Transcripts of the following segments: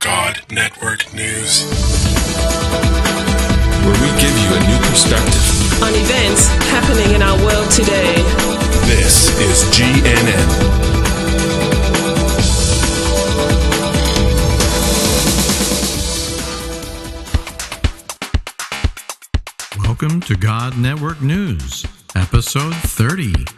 God Network News. where we give you a new perspective. on events happening in our world today. This is GNN. Welcome to God Network News, episode 30.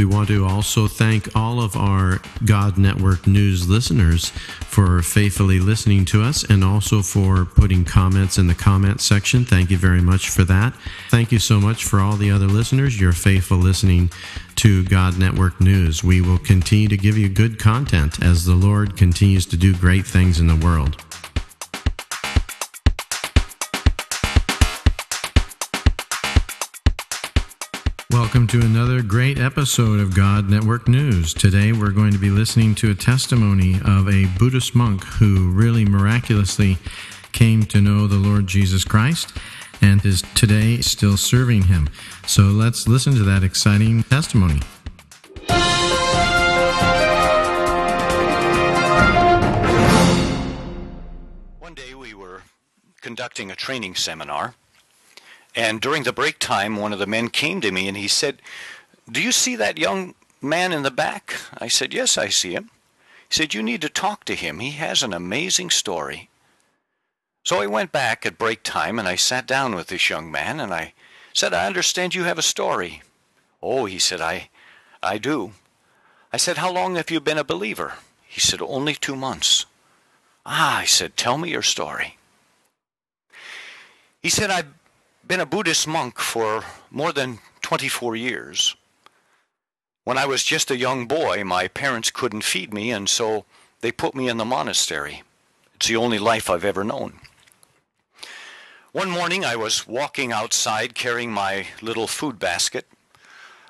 We want to also thank all of our God Network News listeners for faithfully listening to us and also for putting comments in the comment section. Thank you very much for that. Thank you so much for all the other listeners, your faithful listening to God Network News. We will continue to give you good content as the Lord continues to do great things in the world. Welcome to another great episode of God Network News. Today we're going to be listening to a testimony of a Buddhist monk who really miraculously came to know the Lord Jesus Christ and is today still serving him. So let's listen to that exciting testimony. One day we were conducting a training seminar, and during the break time, one of the men came to me and he said, Do you see that young man in the back? I said, Yes, I see him. He said, You need to talk to him. He has an amazing story. So I went back at break time and I sat down with this young man and I said, I understand you have a story. Oh, he said, I, I do. I said, How long have you been a believer? He said, Only two months. Ah, I said, tell me your story. He said, I've been a Buddhist monk for more than 24 years. When I was just a young boy, my parents couldn't feed me, and so they put me in the monastery. It's the only life I've ever known. One morning, I was walking outside carrying my little food basket.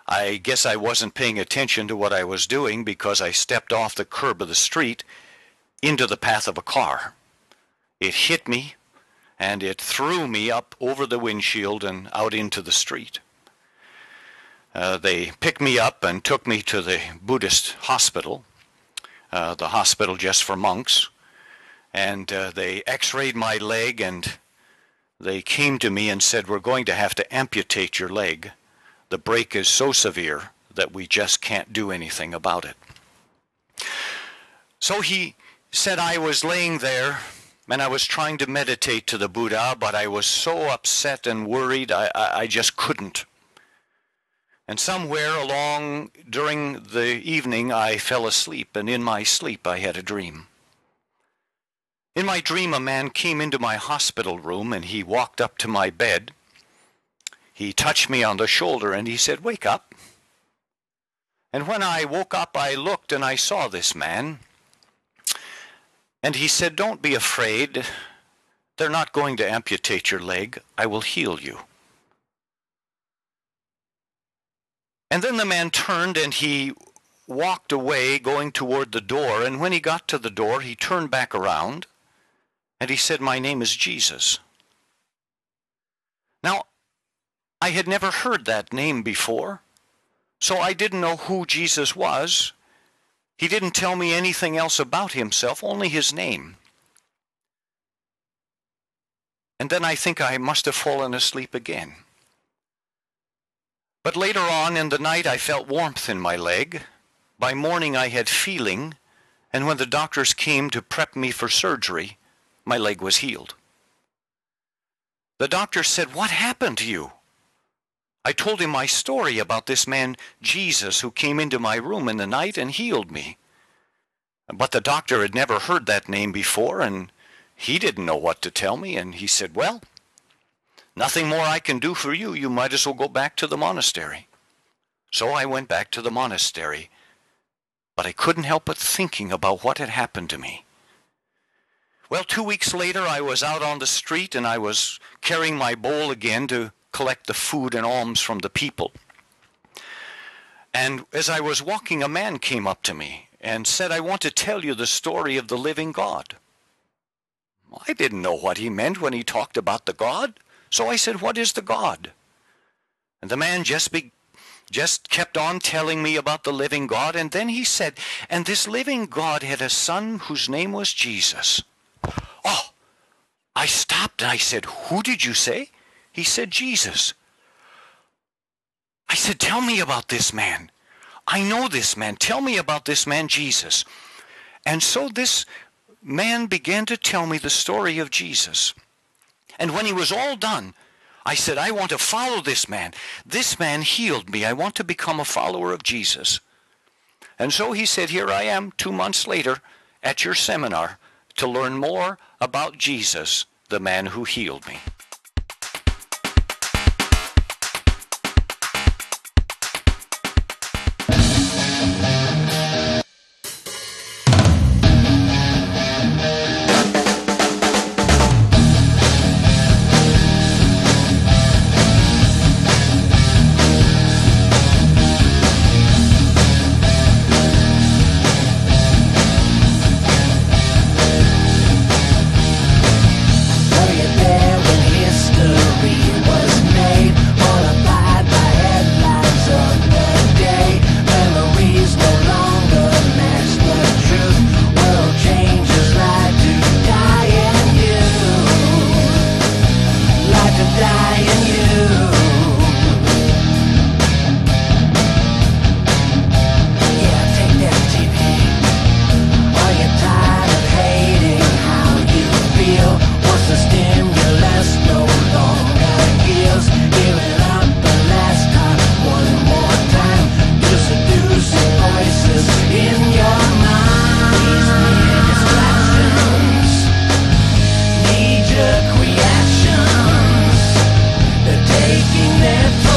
I guess I wasn't paying attention to what I was doing because I stepped off the curb of the street into the path of a car. It hit me and it threw me up over the windshield and out into the street. Uh, they picked me up and took me to the Buddhist hospital, uh, the hospital just for monks, and uh, they x rayed my leg and they came to me and said, We're going to have to amputate your leg. The break is so severe that we just can't do anything about it. So he said I was laying there and I was trying to meditate to the Buddha, but I was so upset and worried I, I, I just couldn't. And somewhere along during the evening I fell asleep, and in my sleep I had a dream. In my dream, a man came into my hospital room and he walked up to my bed. He touched me on the shoulder and he said, Wake up. And when I woke up, I looked and I saw this man. And he said, Don't be afraid. They're not going to amputate your leg. I will heal you. And then the man turned and he walked away, going toward the door. And when he got to the door, he turned back around and he said, My name is Jesus. Now, I had never heard that name before, so I didn't know who Jesus was. He didn't tell me anything else about himself, only his name. And then I think I must have fallen asleep again. But later on in the night, I felt warmth in my leg. By morning, I had feeling, and when the doctors came to prep me for surgery, my leg was healed. The doctor said, What happened to you? I told him my story about this man, Jesus, who came into my room in the night and healed me. But the doctor had never heard that name before, and he didn't know what to tell me, and he said, Well, nothing more I can do for you. You might as well go back to the monastery. So I went back to the monastery. but I couldn't help but thinking about what had happened to me. Well, two weeks later, I was out on the street and I was carrying my bowl again to collect the food and alms from the people. And as I was walking, a man came up to me and said, I want to tell you the story of the living God. I didn't know what he meant when he talked about the God, so I said, What is the God? And the man just be, just kept on telling me about the living God, and then he said, And this living God had a son whose name was Jesus. Oh, I stopped and I said, Who did you say? He said, Jesus. I said, Tell me about this man. I know this man. Tell me about this man, Jesus. And so this man began to tell me the story of Jesus. And when he was all done, I said, I want to follow this man. This man healed me. I want to become a follower of Jesus. And so he said, Here I am two months later at your seminar to learn more about Jesus, the man who healed me. Never.